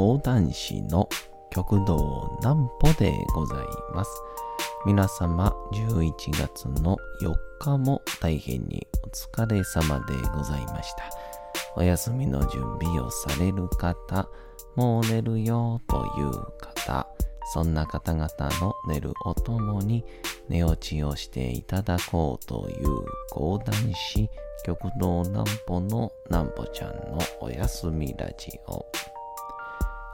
講談師の極道南歩でございます。皆様11月の4日も大変にお疲れ様でございました。お休みの準備をされる方、もう寝るよという方、そんな方々の寝るおともに寝落ちをしていただこうという講談師極道南歩の南歩ちゃんのおやすみラジオ。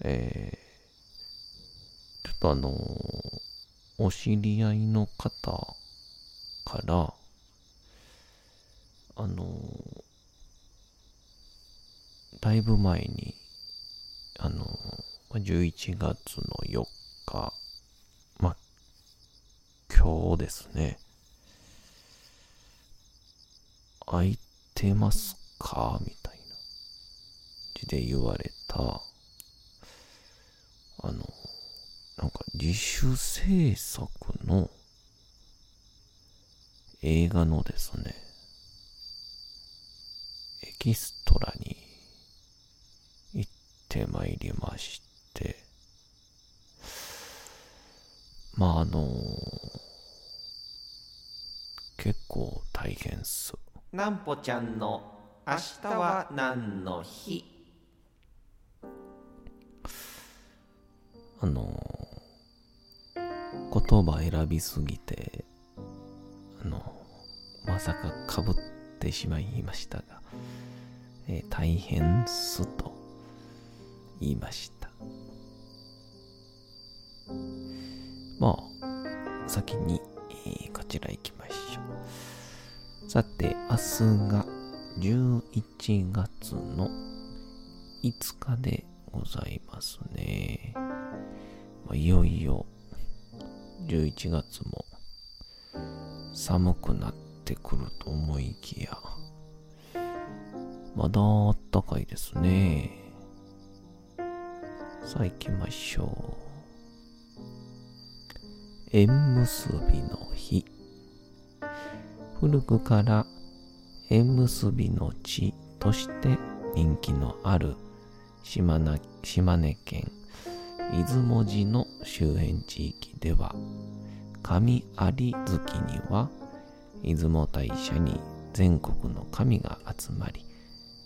えー、ちょっとあのーお知り合いの方から、あのーだいぶ前に、あのー11月の4日、まあ、今日ですね、空いてますか？みたいな字で言われた、あの、なんか自主制作の映画のですね、エキストラに行ってまいりまして、まああの結構大変っす。なんぽちゃんの明日は何の日？あの言葉選びすぎて、あのまさかかぶってしまいましたが、えー大変っすと言いました。まあ、先に、えーこちら行きましょう。さて、明日が11月の5日でございますね。いよいよ11月も寒くなってくると思いきや、まだあったかいですね。さあ行きましょう。縁結びの日。古くから縁結びの地として人気のある島な島根県出雲寺の周辺地域では神有月には出雲大社に全国の神が集まり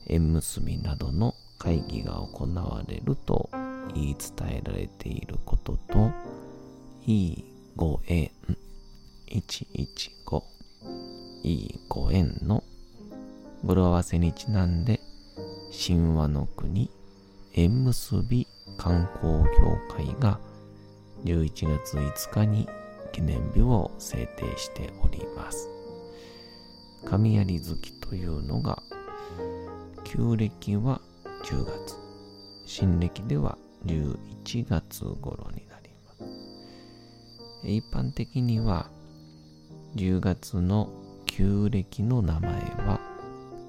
縁結びなどの会議が行われると言い伝えられていることといいご縁115いいご縁の語呂合わせにちなんで神話の国縁結び観光協会が11月5日に記念日を制定しております。神有月というのが旧暦は10月新暦では11月頃になります。一般的には10月の旧暦の名前は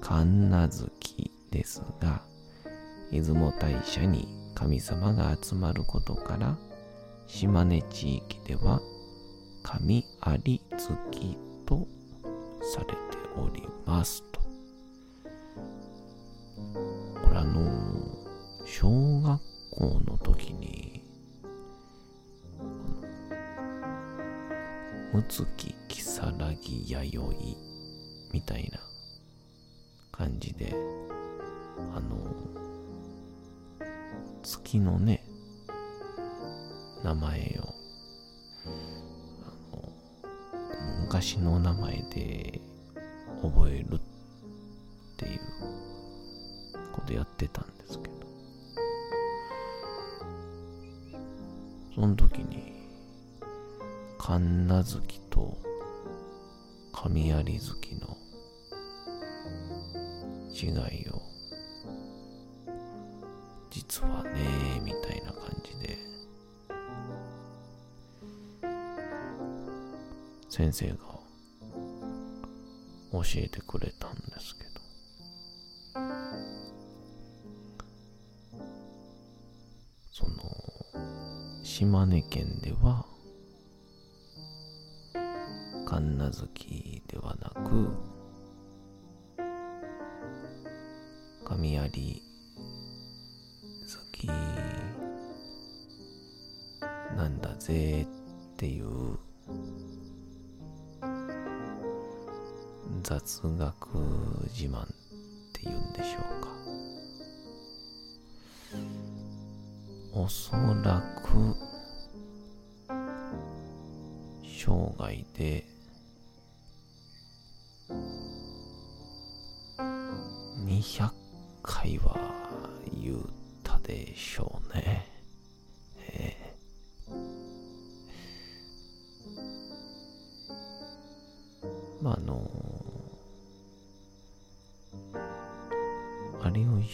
神無月ですが出雲大社に神様が集まることから島根地域では神有月とされておりますと。これあの小学校の時にむつききさらぎやよいみたいな感じであの月のね、名前を、あの、昔の名前で覚えるっていうことやってたんですけど、その時に、神奈月と神有月の違いを実はねみたいな先生が教えてくれたんですけど。その島根県では神奈月ではなく神有月なんだぜっていう学自慢っていうんでしょうか。おそらく生涯で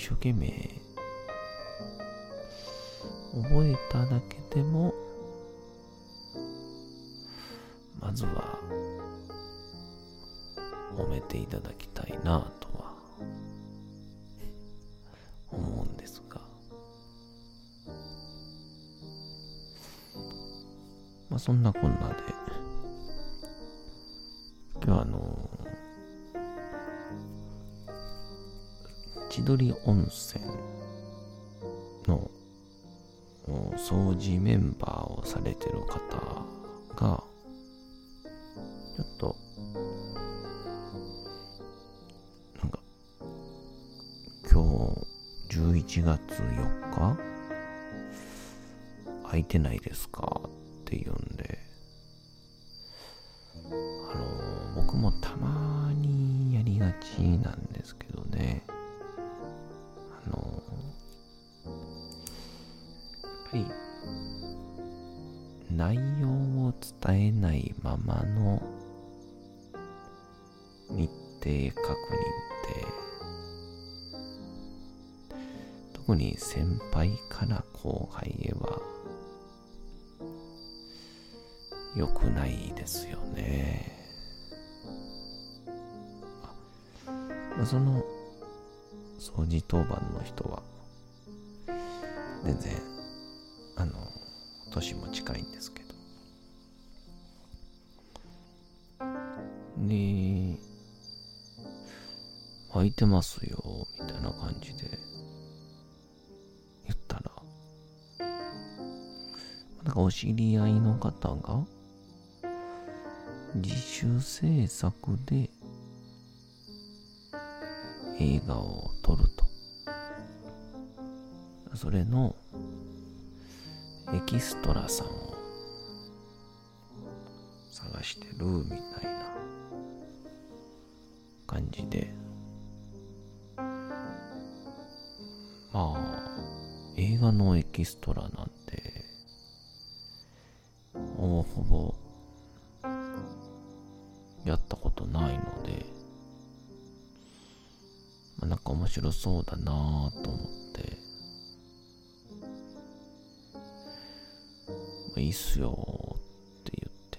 生懸命覚えただけでもまずは褒めていただきたいなとは思うんですが。まあそんなこんなで今日はあの千鳥温泉の掃除メンバーをされてる方がちょっとなんか今日11月4日？空いてないですか？って言う特に先輩から後輩へは良くないですよね。あまあ、その掃除当番の人は全然あの年も近いんですけどで空いてますよみたいな感じでお知り合いの方が自主制作で映画を撮ると。それのエキストラさんを探してるみたいな感じで。まあ映画のエキストラなんほぼやったことないので、まあ、なんか面白そうだなぁと思って。まあ、いいっすよって言って、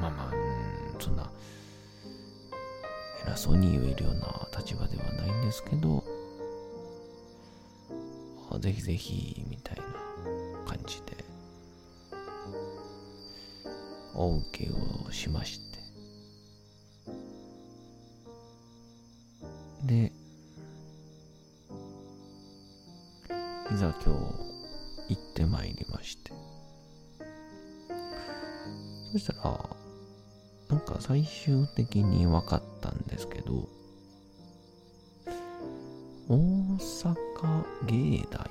まあまあ、うんそんな、偉そうに言えるような立場ではないんですけど、ぜひぜひ、お受けをしまして、で、いざ今日行ってまいりまして、そしたら、なんか最終的に分かったんですけど、大阪芸大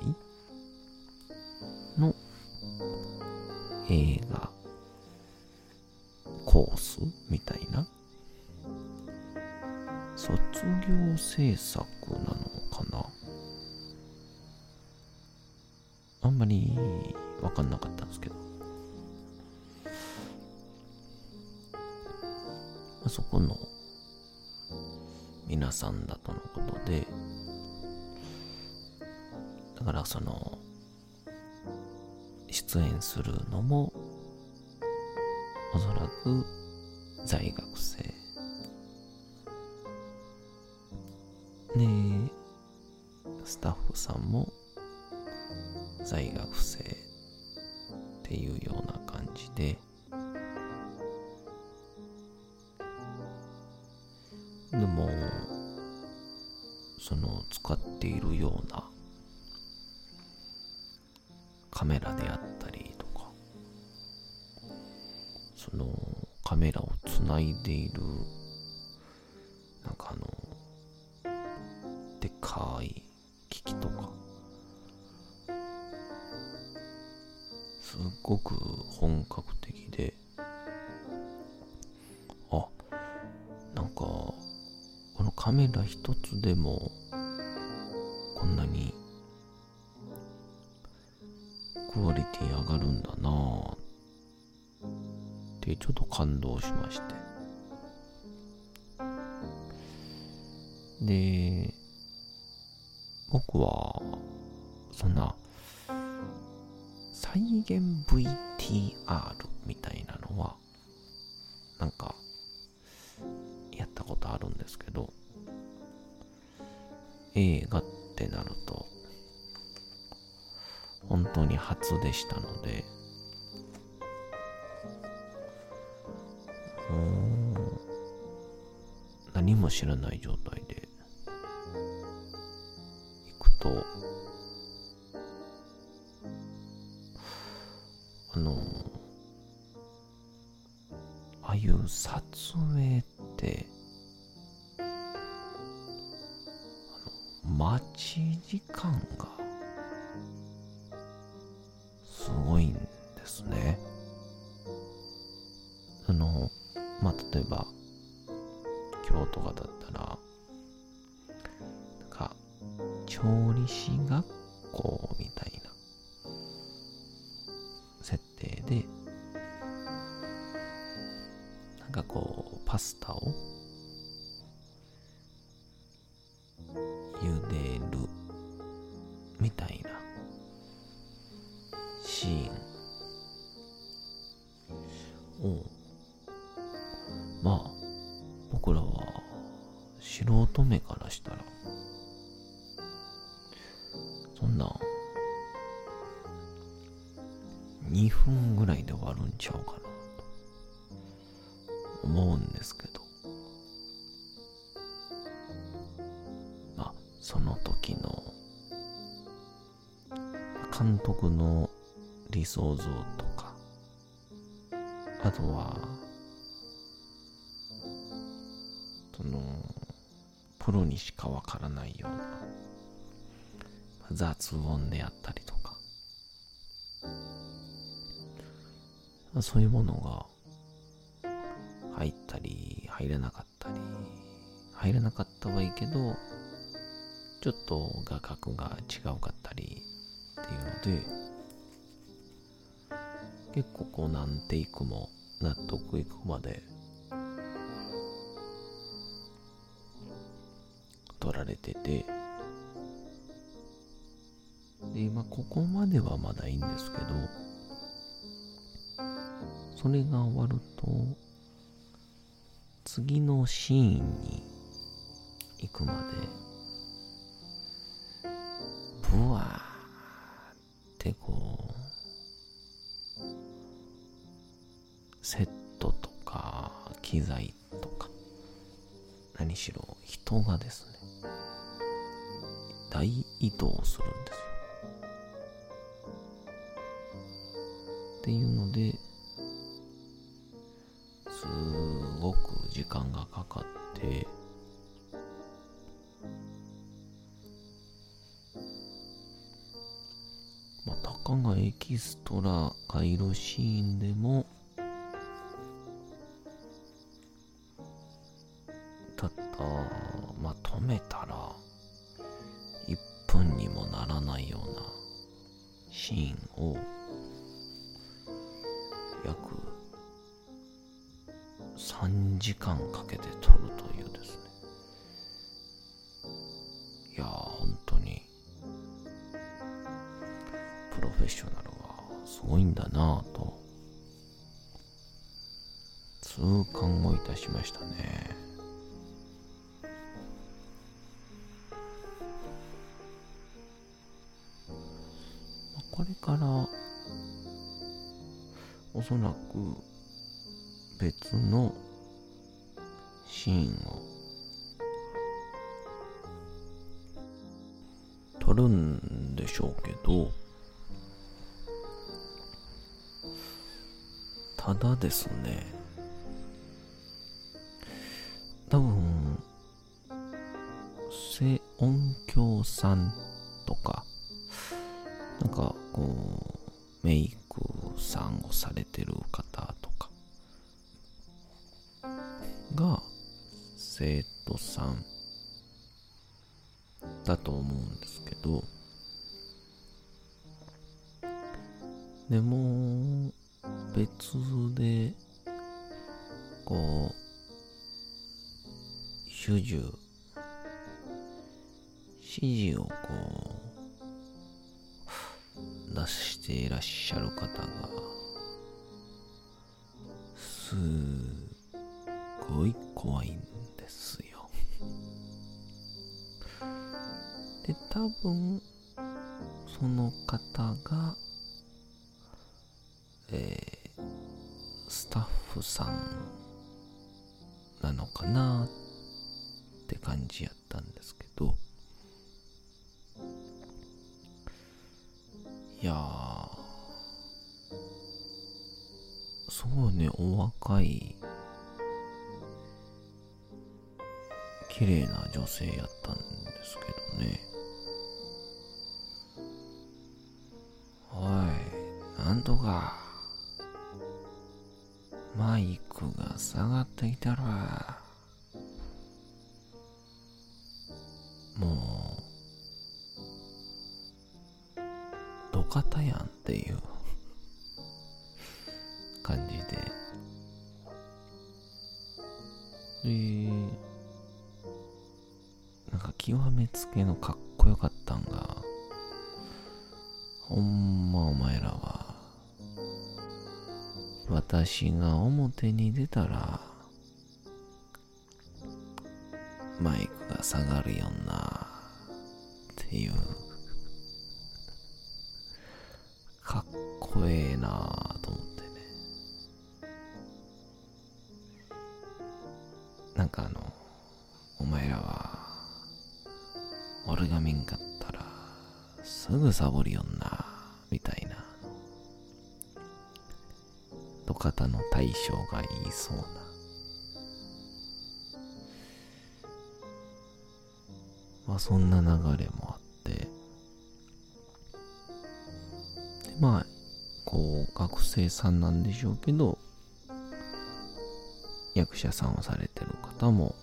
そこの皆さんだとのことでだからその出演するのもおそらく在学をつないでいる。なんかあのでかい機器とか。すっごく本格的で。あなんかこのカメラ一つでも感動しまして。で僕はそんな再現 VTR みたいなのはなんかやったことあるんですけど映画ってなると本当に初でしたのでも知らない状態で。行くとあのああいう撮なんかこう、パスタを茹でるみたいなシーンをまあ僕らは素人目からしたらそんな2分ぐらいで終わるんちゃうかな。その時の監督の理想像とかあとはそのプロにしかわからないような雑音であったりとかそういうものが入ったり入らなかったり入らなかったはいいけどちょっと画角が違うかったりっていうので結構こう何テイクも納得いくまで撮られててで今ここまではまだいいんですけどそれが終わると次のシーンに行くまでうわーってこうセットとか機材とか。何しろ人がですね大移動するんですよ。っていうのでンを約3時間かけて撮るというですね。いやー本当に。プロフェッショナルはすごいんだなぁと痛感をいたしましたね。そらく別のシーンを撮るんでしょうけどただですね多分静音響さんとかなんかこうメイククさんをされてる方とかが生徒さんだと思うんですけどでも別でこう主従で多分その方がえー、スタッフさんなのかなって感じやったんですけど。いやー。すごいねお若い綺麗な女性やったんですけどね。いなんとかマイクが下がっていたらもう土方やんっていう感じで。えー、なんか極めつけのかっこよかったんがほんまお前らは私が表に出たらマイクが下がるよんなっていうかっこええなと思ってね。なんかあのお前らは俺が見んかったらすぐサボるよんな土方の大将が言いそうな。まあそんな流れもあって。まあこう学生さんなんでしょうけど役者さんをされてる方も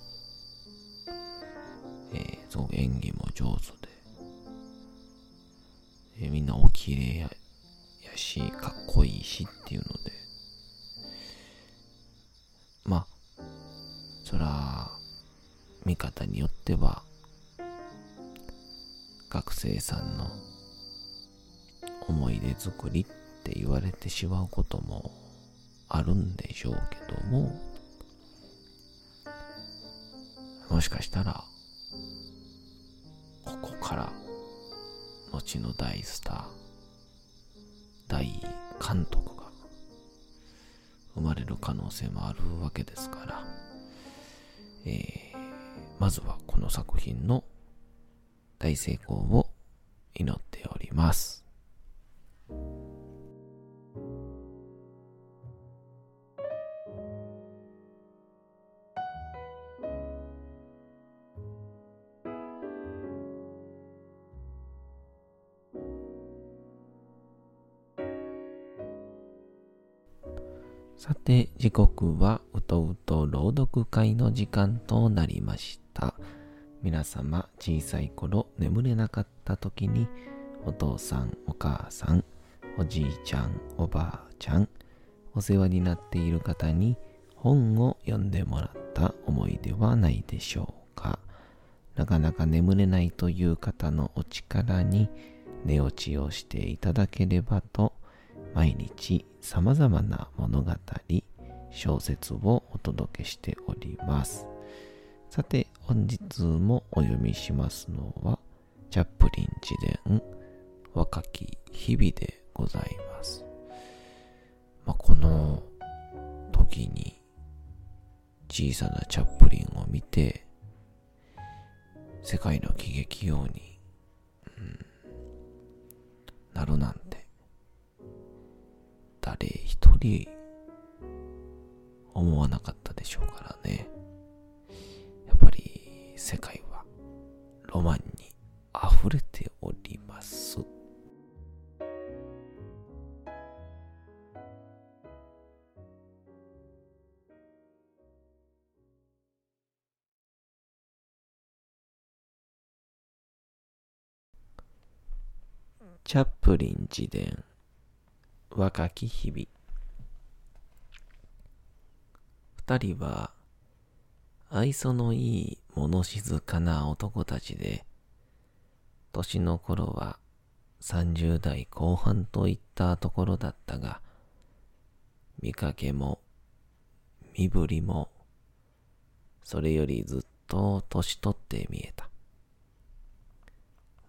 えー、そう演技も上手で、えーみんなお綺麗ややしかっこいいしっていうので。方によっては学生さんの思い出作りって言われてしまうこともあるんでしょうけどももしかしたらここから後の大スター大監督が生まれる可能性もあるわけですから、えー、まずはこの作品の大成功を祈っております。て、時刻はうとうと朗読会の時間となりました。皆様、小さい頃眠れなかった時に、お父さん、お母さん、おじいちゃん、おばあちゃん、お世話になっている方に本を読んでもらった思い出はないでしょうか。なかなか眠れないという方のお力に寝落ちをしていただければと毎日様々な物語、小説をお届けしております。さて、本日もお読みしますのは、チャップリン自伝、若き日々でございます。まあ、この時に小さなチャップリンを見て、世界の喜劇王に、うん、なるなんて、一人思わなかったでしょうからね。やっぱり世界はロマンに溢れております。チャップリン自伝若き日々二人は愛想のいい物静かな男たちで年の頃は30代後半といったところだったが見かけも身振りもそれよりずっと年取って見えた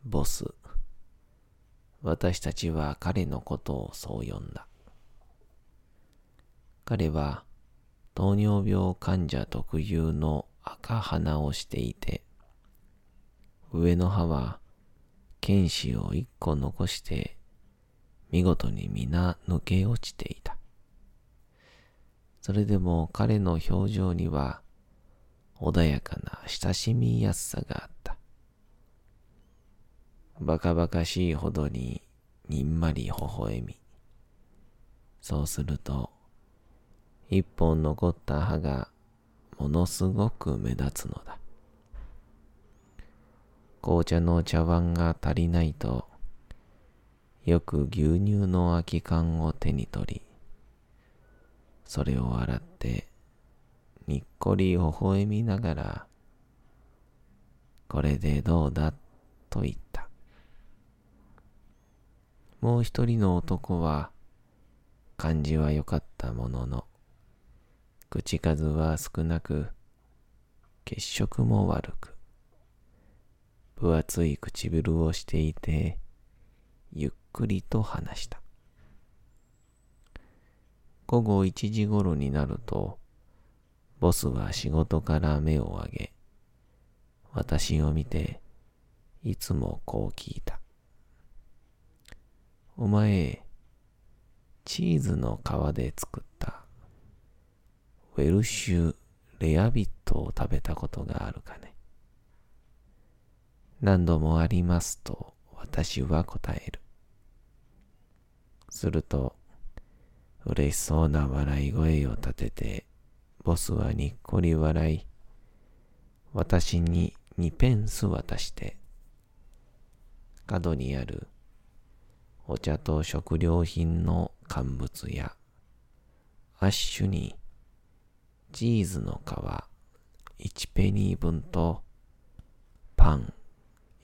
ボス私たちは彼のことをそう呼んだ。彼は糖尿病患者特有の赤鼻をしていて、上の歯は剣士を一個残して見事に皆抜け落ちていた。それでも彼の表情には穏やかな親しみやすさがあった。バカバカしいほどににんまり微笑み。そうすると、一本残った歯がものすごく目立つのだ。紅茶の茶碗が足りないと、よく牛乳の空き缶を手に取り、それを洗って、にっこり微笑みながら、これでどうだ？と言った。もう一人の男は、感じは良かったものの、口数は少なく、血色も悪く、分厚い唇をしていて、ゆっくりと話した。午後一時頃になると、ボスは仕事から目を上げ、私を見て、いつもこう聞いた。お前、チーズの皮で作ったウェルシュレアビットを食べたことがあるかね。何度もありますと私は答える。すると、嬉しそうな笑い声を立てて、ボスはにっこり笑い、私に2ペンス渡して、角にあるお茶と食料品の乾物や、アッシュにチーズの皮1ペニー分とパン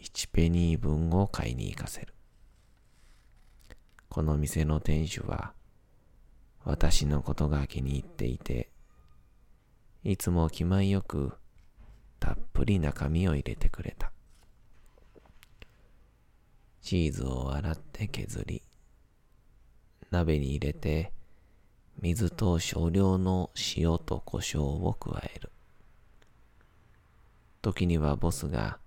1ペニー分を買いに行かせる。この店の店主は私のことが気に入っていて、いつも気前よくたっぷり中身を入れてくれた。チーズを洗って削り、鍋に入れて、水と少量の塩と胡椒を加える。時にはボスが、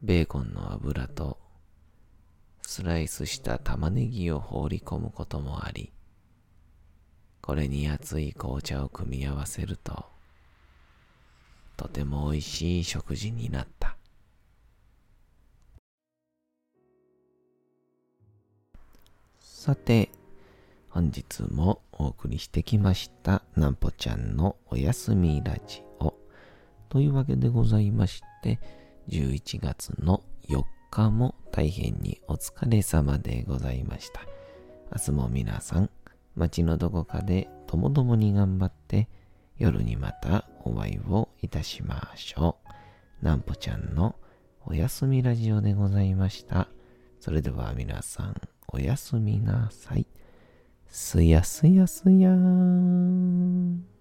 ベーコンの油と、スライスした玉ねぎを放り込むこともあり、これに熱い紅茶を組み合わせると、とても美味しい食事になった。さて、本日もお送りしてきましたなんぽちゃんのおやすみラジオ。というわけでございまして11月の4日も大変にお疲れ様でございました。明日も皆さん街のどこかでともどもに頑張って夜にまたお会いをいたしましょう。なんぽちゃんのおやすみラジオでございました。それでは皆さんおやすみなさい。すやすやすやーん。